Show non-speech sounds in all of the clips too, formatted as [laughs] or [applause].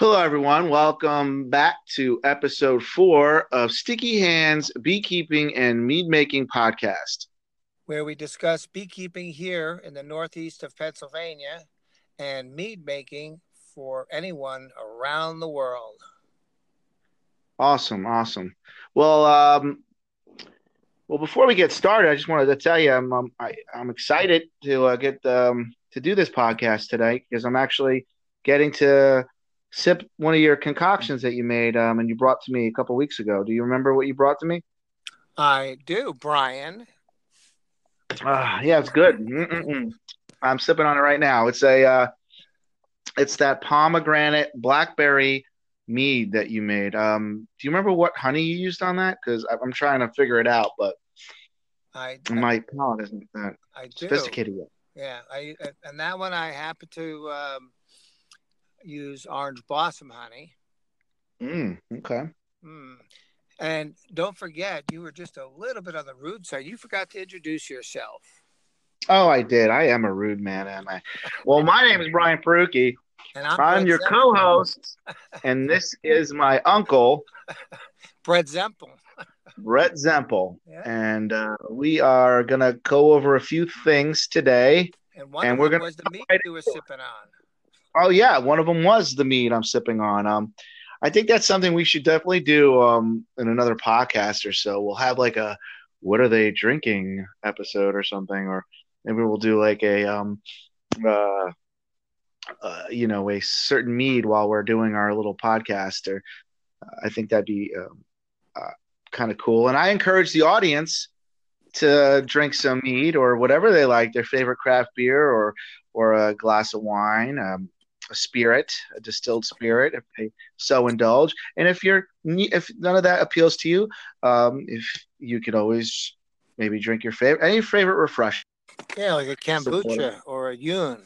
Hello, everyone. Welcome back to episode four of Sticky Hands Beekeeping and Mead Making Podcast, where we discuss beekeeping here in the northeast of Pennsylvania and mead making for anyone around the world. Awesome, awesome. Well, um, well, before we get started, I just wanted to tell you I'm I'm, I, am i am excited to uh, get um, to do this podcast today because I'm actually getting to sip one of your concoctions that you made um, and you brought to me a couple weeks ago. Do you remember what you brought to me? I do, Brian. Uh, yeah, it's good. Mm-mm-mm. I'm sipping on it right now. It's a, uh, it's that pomegranate blackberry mead that you made. Um, do you remember what honey you used on that? Because I'm trying to figure it out, but I my palate isn't that I do. sophisticated yet. Yeah, I and that one I happen to um, use orange blossom honey. Mm, okay. Mm. And don't forget, you were just a little bit on the rude side. You forgot to introduce yourself. Oh, I did. I am a rude man, am I? Well, my name is Brian Perucchi. And I'm, I'm your co host, and this is my uncle, [laughs] Brett Zempel. Brett Zempel. Yeah. And uh, we are going to go over a few things today. And one and we're gonna was the meat you were sipping on. Oh yeah, one of them was the meat I'm sipping on. Um, I think that's something we should definitely do um in another podcast or so. We'll have like a what are they drinking episode or something, or maybe we'll do like a um uh, uh you know a certain mead while we're doing our little podcast. Or uh, I think that'd be um, uh, kind of cool. And I encourage the audience to drink some mead or whatever they like, their favorite craft beer or or a glass of wine. Um, a spirit, a distilled spirit, if they so indulge. And if you're if none of that appeals to you, um, if you could always maybe drink your favorite any favorite refreshment. Yeah, like a kombucha or a yun.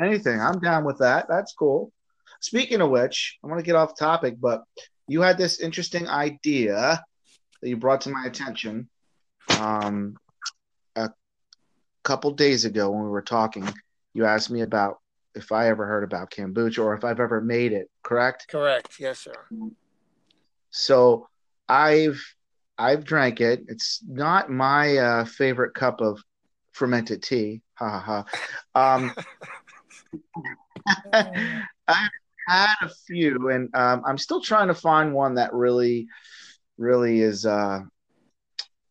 Anything, I'm down with that. That's cool. Speaking of which, I want to get off topic, but you had this interesting idea that you brought to my attention um, a couple days ago when we were talking. You asked me about if I ever heard about kombucha or if I've ever made it. Correct? Correct. Yes, sir. So I've I've drank it. It's not my uh, favorite cup of fermented tea. Ha ha ha. Um, [laughs] I've had a few, and um, I'm still trying to find one that really, really is uh,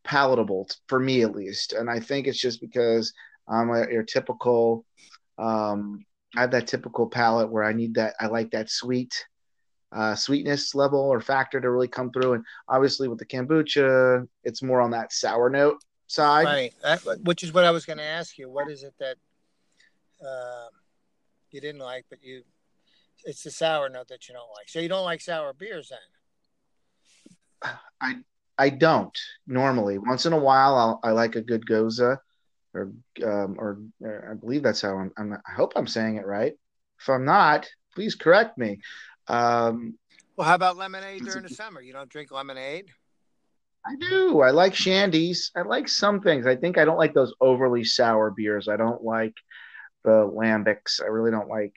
palatable for me at least. And I think it's just because I'm a, your typical um, I have that typical palate where I need that. I like that sweet, uh, sweetness level or factor to really come through. And obviously with the kombucha, it's more on that sour note side. Right. That, which is what I was going to ask you. What is it that uh, you didn't like, but you? It's the sour note that you don't like. So you don't like sour beers then? I I don't normally. Once in a while, I'll, I like a good gose or um, or, or, I believe that's how I'm, I'm, i hope I'm saying it right. If I'm not, please correct me. Um, well, how about lemonade during the [laughs] summer? You don't drink lemonade? I do. I like shandies. I like some things. I think I don't like those overly sour beers. I don't like the lambics. I really don't like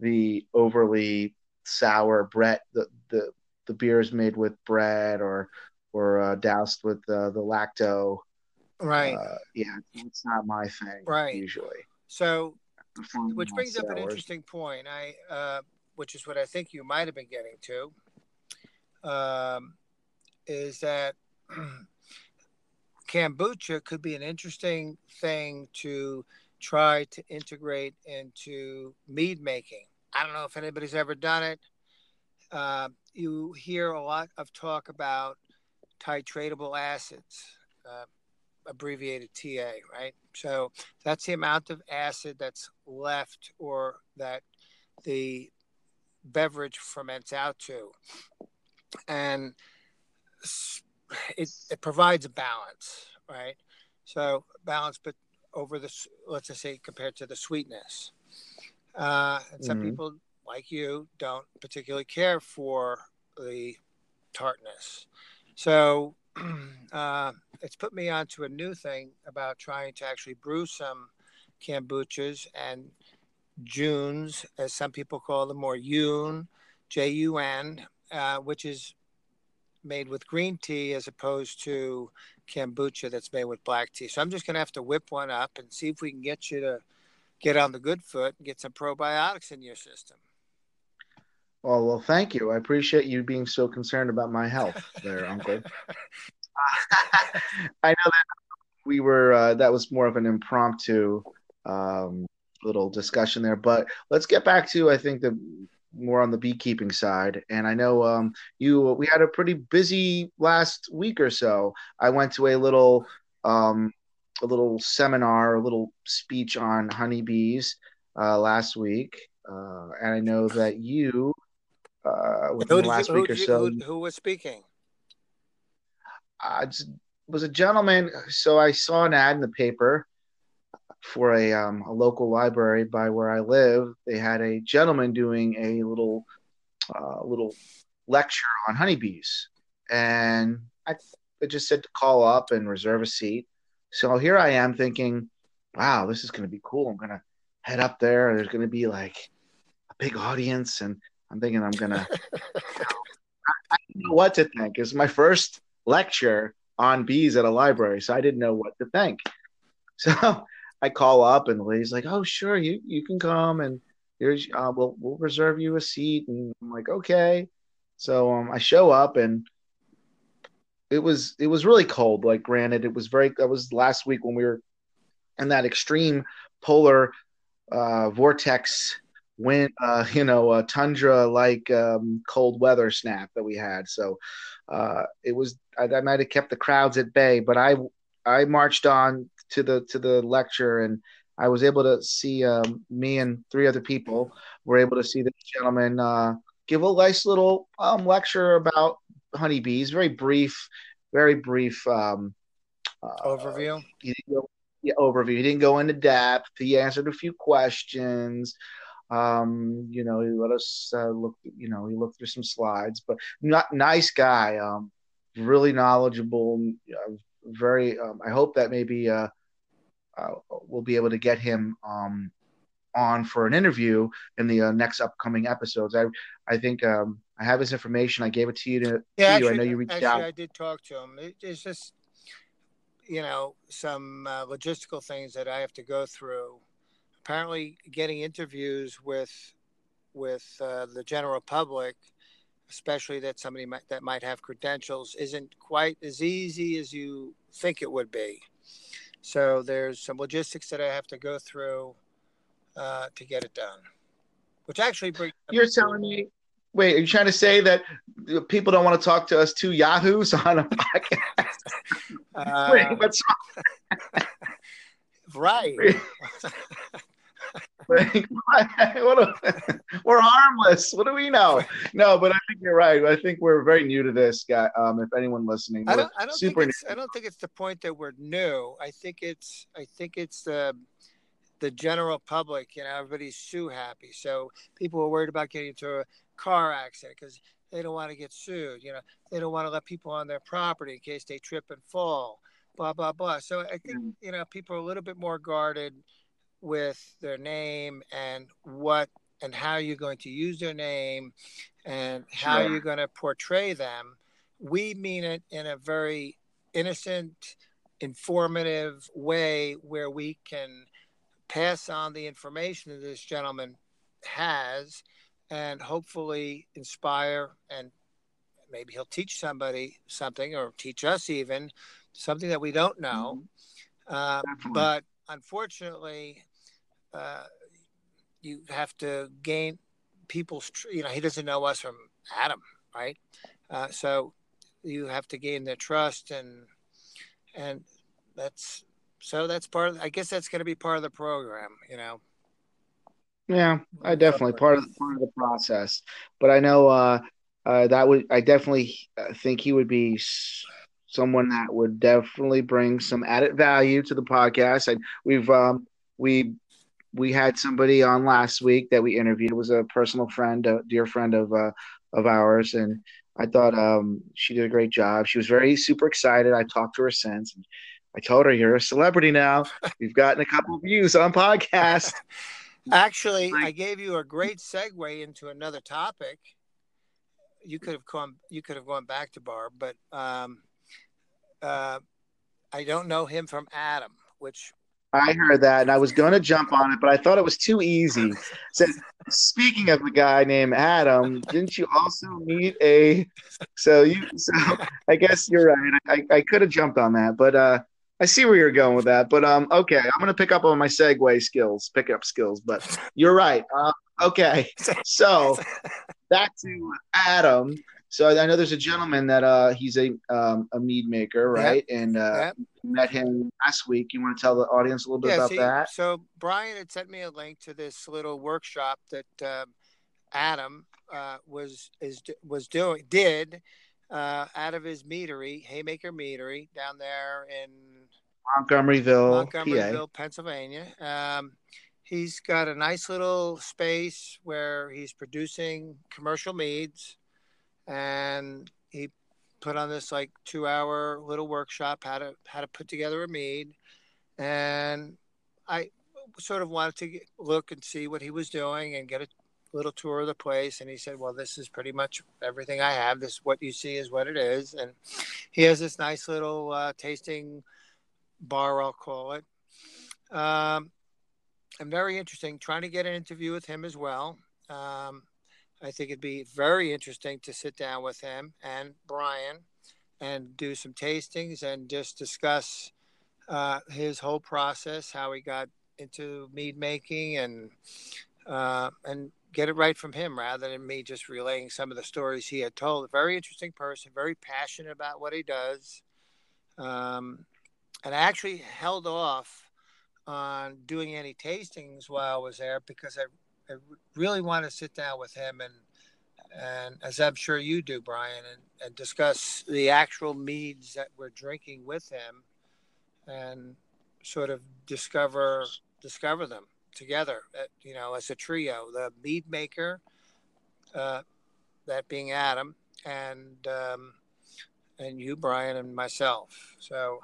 the overly sour Brett. The the the beers made with bread or or uh, doused with uh, the lacto Right. Uh, yeah, it's not my thing. Right. Usually. So, which brings up an interesting point. I, uh, which is what I think you might have been getting to, um, is that [clears throat] kombucha could be an interesting thing to try to integrate into mead making. I don't know if anybody's ever done it. Uh, you hear a lot of talk about titratable acids. Uh, abbreviated TA, right? So that's the amount of acid that's left or that the beverage ferments out to. And it, it provides a balance, right? So balance, but over the, let's just say compared to the sweetness. Uh, and some mm-hmm. people like you don't particularly care for the tartness. So [clears throat] uh, it's put me onto a new thing about trying to actually brew some kombuchas and Junes, as some people call them, or Yun, J U N, uh, which is made with green tea as opposed to kombucha that's made with black tea. So I'm just going to have to whip one up and see if we can get you to get on the good foot and get some probiotics in your system. Well, well, thank you. I appreciate you being so concerned about my health, there, Uncle. [laughs] I know that we were. Uh, that was more of an impromptu um, little discussion there, but let's get back to I think the more on the beekeeping side. And I know um, you we had a pretty busy last week or so. I went to a little um, a little seminar, a little speech on honeybees uh, last week, uh, and I know that you uh, within the last you, week or so. Who, who was speaking? Uh, was a gentleman. So I saw an ad in the paper for a, um, a local library by where I live. They had a gentleman doing a little uh, little lecture on honeybees, and I, I just said to call up and reserve a seat. So here I am thinking, wow, this is going to be cool. I'm going to head up there. There's going to be like a big audience, and I'm thinking I'm going [laughs] to. I didn't know what to think. It's my first lecture on bees at a library, so I didn't know what to think. [laughs] So I call up and the lady's like, "Oh, sure, you you can come and here's uh, we'll we'll reserve you a seat." And I'm like, "Okay." So um, I show up and it was it was really cold. Like, granted, it was very that was last week when we were in that extreme polar uh, vortex wind, uh, [laughs] you know, a tundra like um, cold weather snap that we had. So uh, it was I, I might have kept the crowds at bay, but I I marched on to the to the lecture and I was able to see um, me and three other people were able to see this gentleman uh, give a nice little um, lecture about honeybees, very brief, very brief um, uh, overview. Yeah, overview. He didn't go into depth. He answered a few questions. Um, you know, he let us uh, look. You know, he looked through some slides, but not nice guy. Um, really knowledgeable. Uh, very. Um, I hope that maybe uh, uh, we'll be able to get him um, on for an interview in the uh, next upcoming episodes. I I think um, I have his information. I gave it to you. To, yeah, actually, you. I know you reached actually, out. I did talk to him. It, it's just you know some uh, logistical things that I have to go through. Apparently, getting interviews with with uh, the general public, especially that somebody might, that might have credentials, isn't quite as easy as you think it would be. So there's some logistics that I have to go through uh, to get it done. Which actually brings. You're telling me. Wait, are you trying to say that people don't want to talk to us two yahoos on a podcast? [laughs] Uh, Wait, what's [laughs] right. [laughs] like, [laughs] what a, [laughs] we're harmless. What do we know? No, but I think you're right. I think we're very new to this guy. Um, if anyone listening, I don't, I don't think it's, I don't think it's the point that we're new. I think it's, I think it's the, the general public. You know, everybody's sue happy. So people are worried about getting into a car accident because they don't want to get sued. You know, they don't want to let people on their property in case they trip and fall. Blah blah blah. So I think you know people are a little bit more guarded with their name and what and how you're going to use their name and how Sure. you're going to portray them. We mean it in a very innocent, informative way where we can pass on the information that this gentleman has and hopefully inspire and maybe he'll teach somebody something or teach us even something that we don't know. Uh, but unfortunately, uh, you have to gain people's, you know, he doesn't know us from Adam, right? Uh, so you have to gain their trust and, and that's, so that's part of, I guess that's going to be part of the program, you know? Yeah, I definitely part of part of the process. But I know uh, uh, that would I definitely uh, think he would be someone that would definitely bring some added value to the podcast. And we've um, we we had somebody on last week that we interviewed. It was a personal friend, a dear friend of uh, of ours, and I thought um, she did a great job. She was very super excited. I talked to her since. I told her you're a celebrity now. You've gotten a couple of views on podcast. [laughs] Actually, I gave you a great segue into another topic. You could have come. You could have gone back to Barb, but um, uh, I don't know him from Adam, which I heard that, and I was going to jump on it, but I thought it was too easy. So, speaking of the guy named Adam, didn't you also meet a? So you, so I guess you're right. I, I could have jumped on that, but uh, I see where you're going with that. But um, okay, I'm gonna pick up on my segue skills, pick up skills. But you're right. Uh, okay, [laughs] so back to Adam. So I know there's a gentleman that uh, he's a um, a mead maker, right? Yep. And uh, yep. met him last week. You want to tell the audience a little bit yeah, about see, that? So Brian had sent me a link to this little workshop that um, Adam uh, was is was doing did uh, out of his meadery, Haymaker Meadery, down there in Montgomeryville, Montgomeryville, PA. Pennsylvania. Um, he's got a nice little space where he's producing commercial meads and he put on this like two hour little workshop how to how to put together a mead. And i sort of wanted to get, look and see what he was doing and get a little tour of the place. And he said well this is pretty much everything i have. This what you see is what it is. And he has this nice little uh, tasting bar i'll call it. Um, and very interesting trying to get an interview with him as well. Um, I think it'd be very interesting to sit down with him and Brian and do some tastings and just discuss uh, his whole process, how he got into mead making, and uh, and get it right from him rather than me just relaying some of the stories he had told. A very interesting person, very passionate about what he does, um, and I actually held off on doing any tastings while I was there because I I really want to sit down with him and and as I'm sure you do, Brian, and, and discuss the actual meads that we're drinking with him, and sort of discover discover them together. Uh, you know, as a trio, the mead maker, uh, that being Adam, and um, and you, Brian, and myself. So,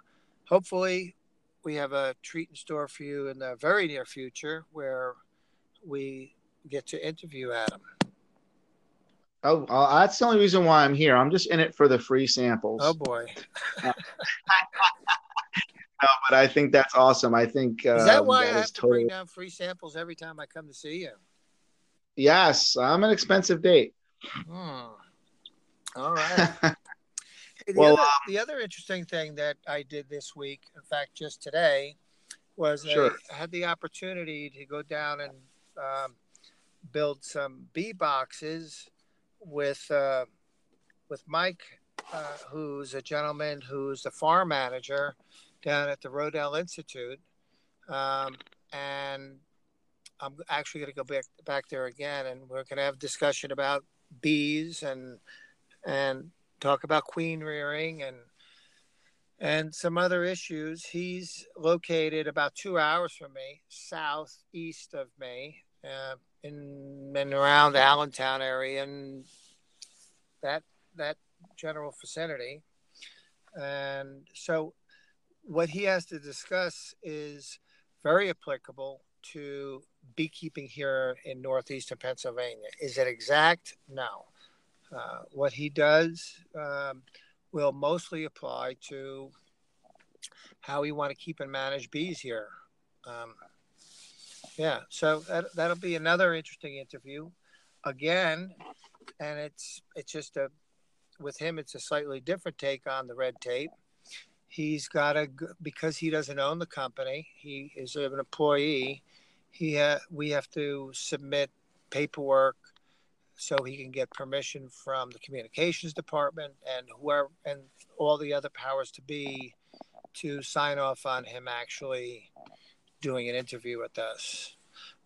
hopefully, we have a treat in store for you in the very near future where we get to interview Adam. Oh, uh, that's the only reason why I'm here. I'm just in it for the free samples. Oh boy. [laughs] no, but I think that's awesome. I think uh, is that why that I have to totally... bring down free samples every time I come to see you? Yes, I'm an expensive date. Hmm. All right. [laughs] the, well, other, um, the other interesting thing that I did this week, in fact, just today, was sure. I had the opportunity to go down and um, build some bee boxes with uh, with Mike, uh, who's a gentleman who's the farm manager down at the Rodale Institute, um, and I'm actually going to go back back there again, and we're going to have a discussion about bees and and talk about queen rearing and and some other issues. He's located about two hours from me, southeast of me, uh, in and around the Allentown area and that that general vicinity. And so, what he has to discuss is very applicable to beekeeping here in northeastern Pennsylvania. Is it exact? No. Uh, what he does um, will mostly apply to how we want to keep and manage bees here. Um, yeah, so that, that'll be another interesting interview. Again, and it's it's just a with him it's a slightly different take on the red tape. He's got a because he doesn't own the company. He is an employee. He ha, we have to submit paperwork so he can get permission from the communications department and whoever and all the other powers to be to sign off on him actually doing an interview with us.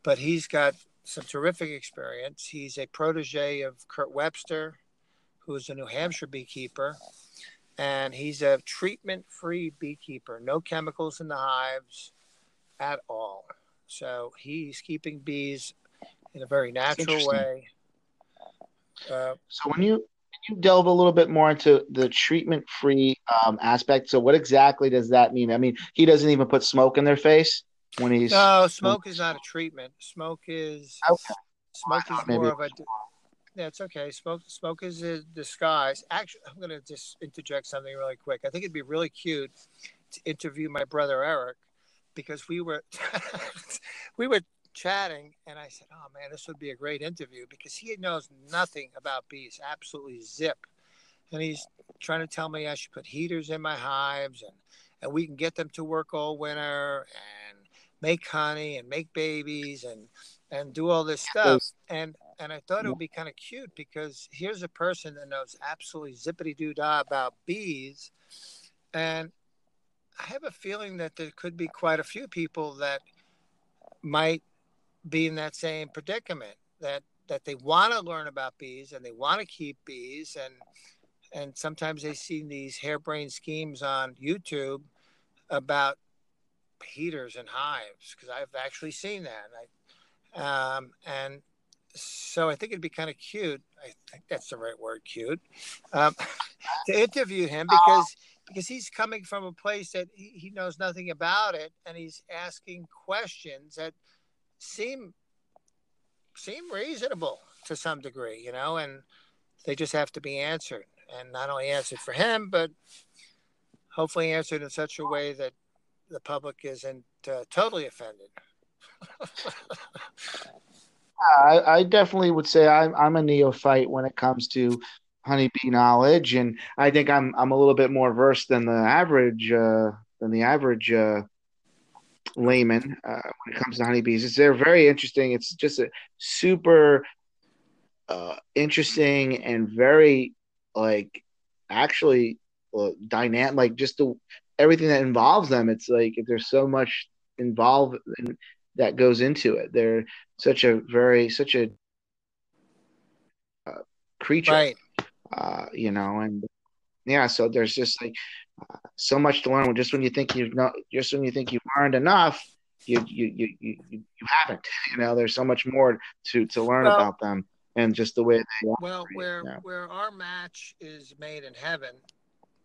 But he's got some terrific experience. He's a protege of Kirk Webster, who's a New Hampshire beekeeper, and he's a treatment free beekeeper, no chemicals in the hives at all. So he's keeping bees in a very natural way. Uh, so when you you delve a little bit more into the treatment free um, aspect? So, what exactly does that mean? I mean, he doesn't even put smoke in their face. when he's no smoke is not a treatment. Smoke is Okay. smoke is Maybe more of a yeah, it's okay. Smoke smoke is a disguise. Actually, I'm gonna just interject something really quick. I think it'd be really cute to interview my brother Eric because we were [laughs] we were chatting and I said, "Oh man, this would be a great interview because he knows nothing about bees, absolutely zip." And he's trying to tell me I should put heaters in my hives and and we can get them to work all winter and make honey and make babies and and do all this stuff and and I thought it would be kind of cute because here's a person that knows absolutely zippity doo dah about bees and I have a feeling that there could be quite a few people that might be in that same predicament that that they want to learn about bees and they want to keep bees and and sometimes they see these harebrained schemes on YouTube about heaters and hives because I've actually seen that. And, I, um, and so I think it'd be kind of cute. I think that's the right word, cute, um, to interview him because because he's coming from a place that he, he knows nothing about it, and he's asking questions that seem seem reasonable to some degree, you know, and they just have to be answered, and not only answered for him, but hopefully answered in such a way that the public isn't uh, totally offended. [laughs] I, I definitely would say I'm I'm a neophyte when it comes to honeybee knowledge, and I think I'm I'm a little bit more versed than the average uh, than the average uh, layman uh, when it comes to honeybees. It's they're very interesting. It's just a super uh, interesting and very like actually uh, dynamic. Like just the everything that involves them. It's like there's so much involved in, that goes into it. They're such a very such a uh, creature, Right. uh, you know, and yeah. So there's just like uh, so much to learn. Just when you think you've not, just when you think you've learned enough, you you you you, you you haven't. [laughs] You know, there's so much more to to learn Well- about them and just the way they Well, operate, where yeah. where our match is made in heaven,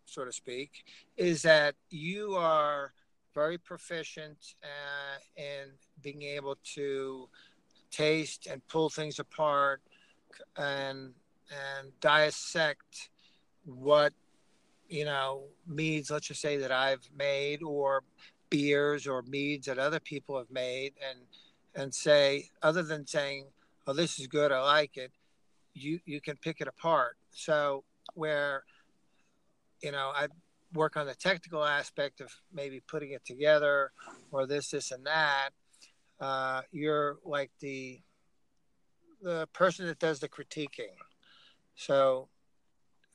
so to speak, is that you are very proficient uh, in being able to taste and pull things apart and and dissect what you know meads let's just say that i've made or beers or meads that other people have made and and say other than saying oh this is good i like it you you can pick it apart. So where you know i work on the technical aspect of maybe putting it together or this this and that uh, you're like the the person that does the critiquing. So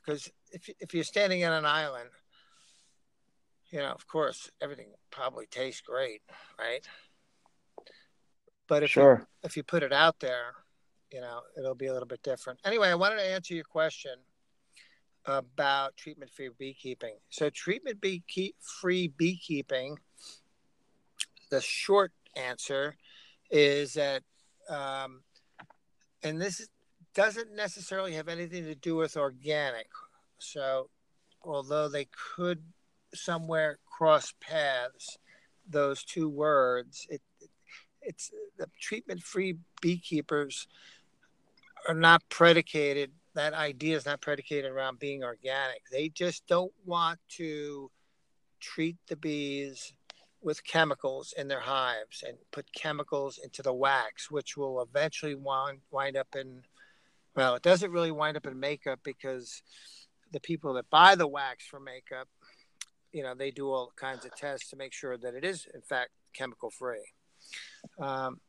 because if, if you're standing on an island you know of course everything probably tastes great right but if you if you put it out there, you know, it'll be a little bit different. Anyway, I wanted to answer your question about treatment free beekeeping. So, treatment bee free beekeeping, the short answer is that, um, and this doesn't necessarily have anything to do with organic. So, although they could somewhere cross paths, those two words, it, it's the treatment free beekeepers are not predicated that idea is not predicated around being organic they just don't want to treat the bees with chemicals in their hives and put chemicals into the wax which will eventually wind, wind up in well it doesn't really wind up in makeup because the people that buy the wax for makeup you know they do all kinds of tests to make sure that it is in fact chemical free um,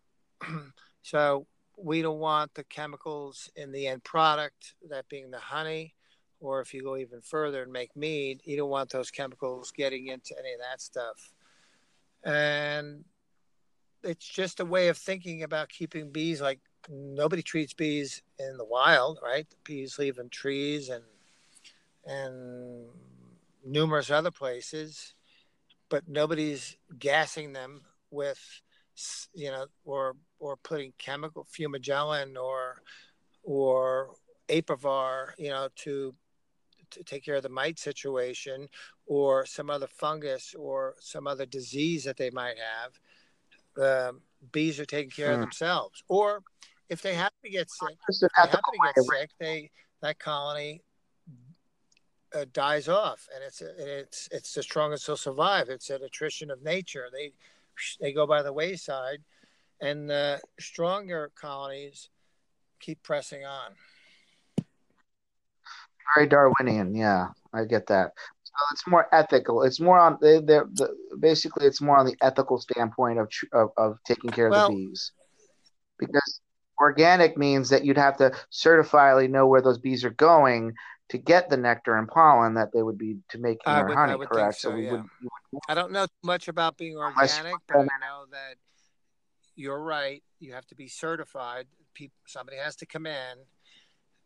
[clears throat] so we don't want the chemicals in the end product, that being the honey, or if you go even further and make mead, you don't want those chemicals getting into any of that stuff. And it's just a way of thinking about keeping bees like nobody treats bees in the wild, right? The bees live in trees and and numerous other places, but nobody's gassing them with you know, or or putting chemical fumagillin or or apivar, you know, to to take care of the mite situation or some other fungus or some other disease that they might have. the bees are taking care of Hmm. themselves. Or if they happen to get sick, if they happen to get sick, they that colony uh, dies off, and it's it's it's the strongest will survive. It's an attrition of nature. They they go by the wayside, and the stronger colonies keep pressing on. very Darwinian. Yeah, I get that. So it's more ethical. It's more on they, they're the, basically it's more on the ethical standpoint of of, of taking care of the bees, because organic means that you'd have to certifiably know where those bees are going to get the nectar and pollen that they would be to make I their honey. correct. so, we yeah. would. I don't know much about being organic, but I know that you're right. You have to be certified. People, somebody has to come in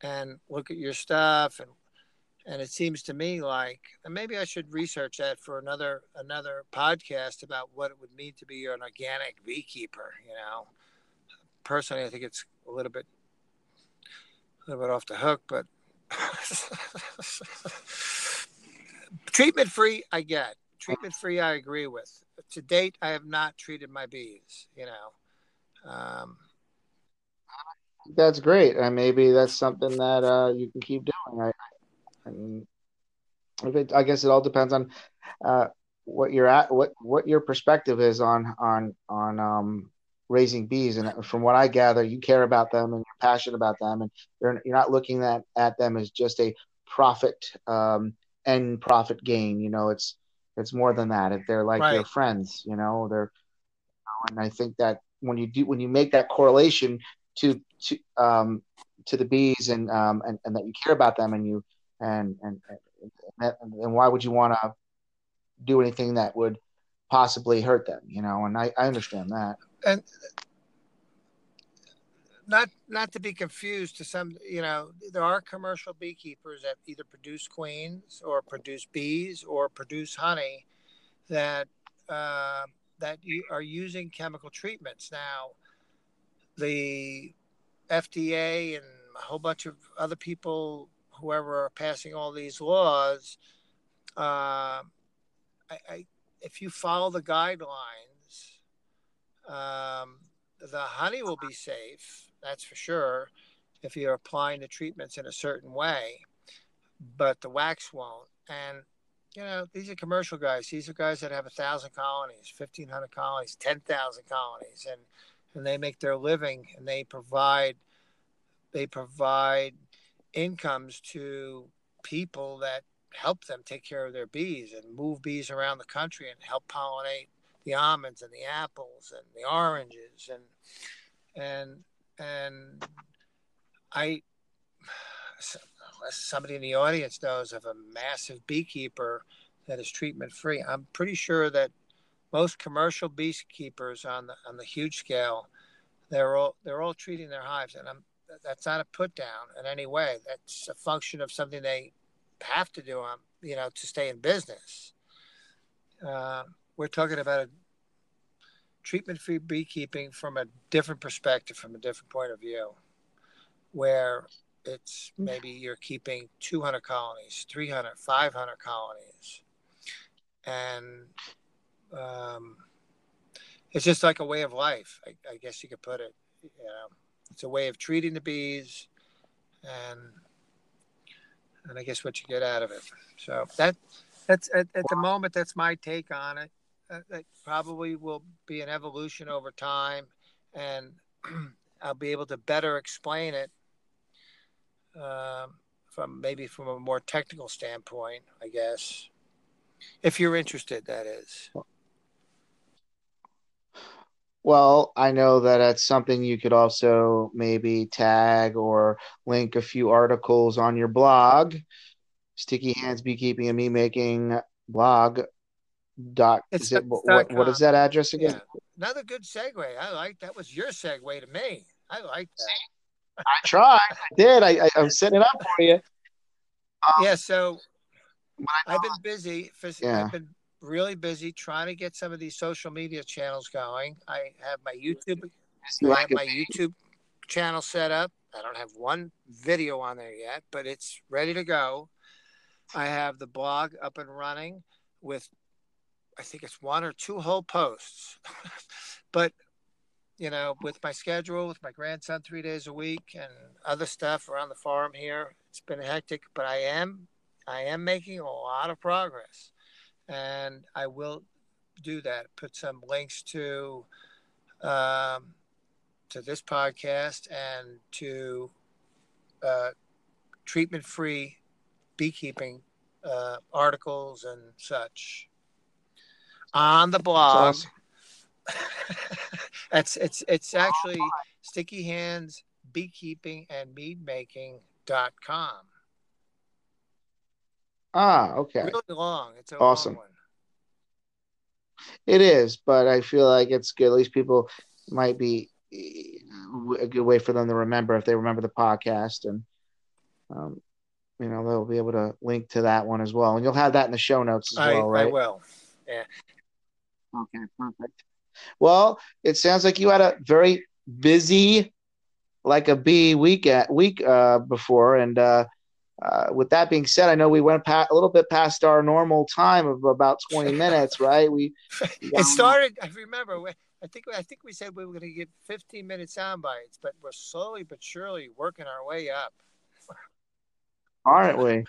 and look at your stuff, and and it seems to me like and maybe I should research that for another another podcast about what it would mean to be an organic beekeeper. You know, personally, I think it's a little bit a little bit off the hook, but [laughs] treatment free, I get. Treatment free, I agree with. To date, I have not treated my bees. You know, um, That's great, and maybe that's something that uh, you can keep doing. I, I, mean, it, I guess it all depends on uh, what you're at, what what your perspective is on on on um, raising bees. And from what I gather, you care about them and you're passionate about them, and you're you're not looking at at them as just a profit um, and profit gain. You know, it's it's more than that. If they're like your friends, you know, they're and I think that when you do when you make that correlation to to um to the bees and um and, and that you care about them and you and and and, and why would you want to do anything that would possibly hurt them you know and I, I understand that and not not to be confused to some you know there are commercial beekeepers that either produce queens or produce bees or produce honey that uh, that you are using chemical treatments. Now the fda and a whole bunch of other people whoever are passing all these laws uh, I, I, if you follow the guidelines um, the honey will be safe that's for sure if you're applying the treatments in a certain way but the wax won't. And you know these are commercial guys. These are guys that have a thousand colonies 1500 colonies 10000 colonies and and they make their living and they provide they provide incomes to people that help them take care of their bees and move bees around the country and help pollinate the almonds and the apples and the oranges and and and I unless [sighs] somebody in the audience knows of a massive beekeeper that is treatment free. I'm pretty sure that most commercial beekeepers on the on the huge scale, they're all they're all treating their hives, and I'm that's not a put down in any way. That's a function of something they have to do you know to stay in business. Uh, we're talking about a treatment free beekeeping from a different perspective, from a different point of view, where it's maybe you're keeping 200 colonies, 300, 500 colonies. And um, it's just like a way of life, I, I guess you could put it. You know, it's a way of treating the bees and and I guess what you get out of it. So that that's at, at the moment that's my take on it. Uh, that probably will be an evolution over time, and [clears throat] I'll be able to better explain it um, from maybe from a more technical standpoint, I guess. If you're interested, that is. well i know that that's something you could also maybe tag or link a few articles on your blog sticky hands beekeeping and me making blog dot It's is it, dot what, what com. is that address again Yeah, another good segue. I like that. Was your segue to me? I like that. I tried. [laughs] I did. I, I I'm setting it up for you. Um, Yeah. So I know- I've been busy. phys- Yeah. I've been really busy trying to get some of these social media channels going. I have my YouTube. you I like have it. my YouTube channel set up. I don't have one video on there yet, but it's ready to go. I have the blog up and running with I think it's one or two whole posts. [laughs] but you know, with my schedule, with my grandson three days a week and other stuff around the farm here, it's been hectic. But I am, I am making a lot of progress, and I will do that. Put some links to, um, to this podcast and to uh, treatment-free beekeeping uh, articles and such on the blog. Awesome. [laughs] it's it's it's actually sticky hands beekeeping and mead making.com. Ah, okay. Really long. It's awesome. Long it is, but I feel like it's good. At least people might be a good way for them to remember if they remember the podcast, and um, you know they'll be able to link to that one as well. And you'll have that in the show notes as I, well, right? I will. Yeah. Okay, perfect. Well, it sounds like you had a very busy, like a bee week at, week uh, before, and uh, uh, with that being said, I know we went a little bit past our normal time of about twenty minutes, right? We, it started. I remember. I think I think we said we were going to get fifteen minute sound bites, but we're slowly but surely working our way up. Aren't we?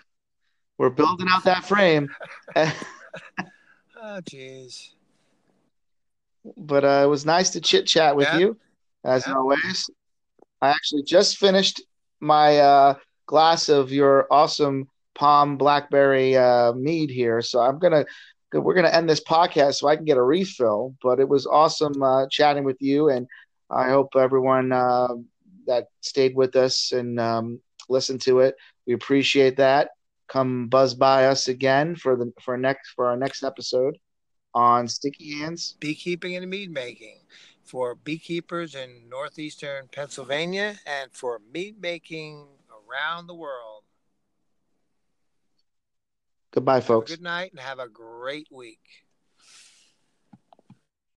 We're building out that frame. [laughs] [laughs] oh, jeez but uh, it was nice to chit chat with yeah. you as yeah. always. I actually just finished my uh, glass of your awesome palm blackberry uh, mead here, so I'm gonna we're gonna end this podcast so I can get a refill. But it was awesome uh, chatting with you, and I hope everyone uh, that stayed with us and um, listened to it. We appreciate that. Come buzz by us again for the for next for our next episode on Sticky Hands Beekeeping and Mead Making for beekeepers in northeastern Pennsylvania and for mead making around the world. Goodbye, folks. good night and have a great week.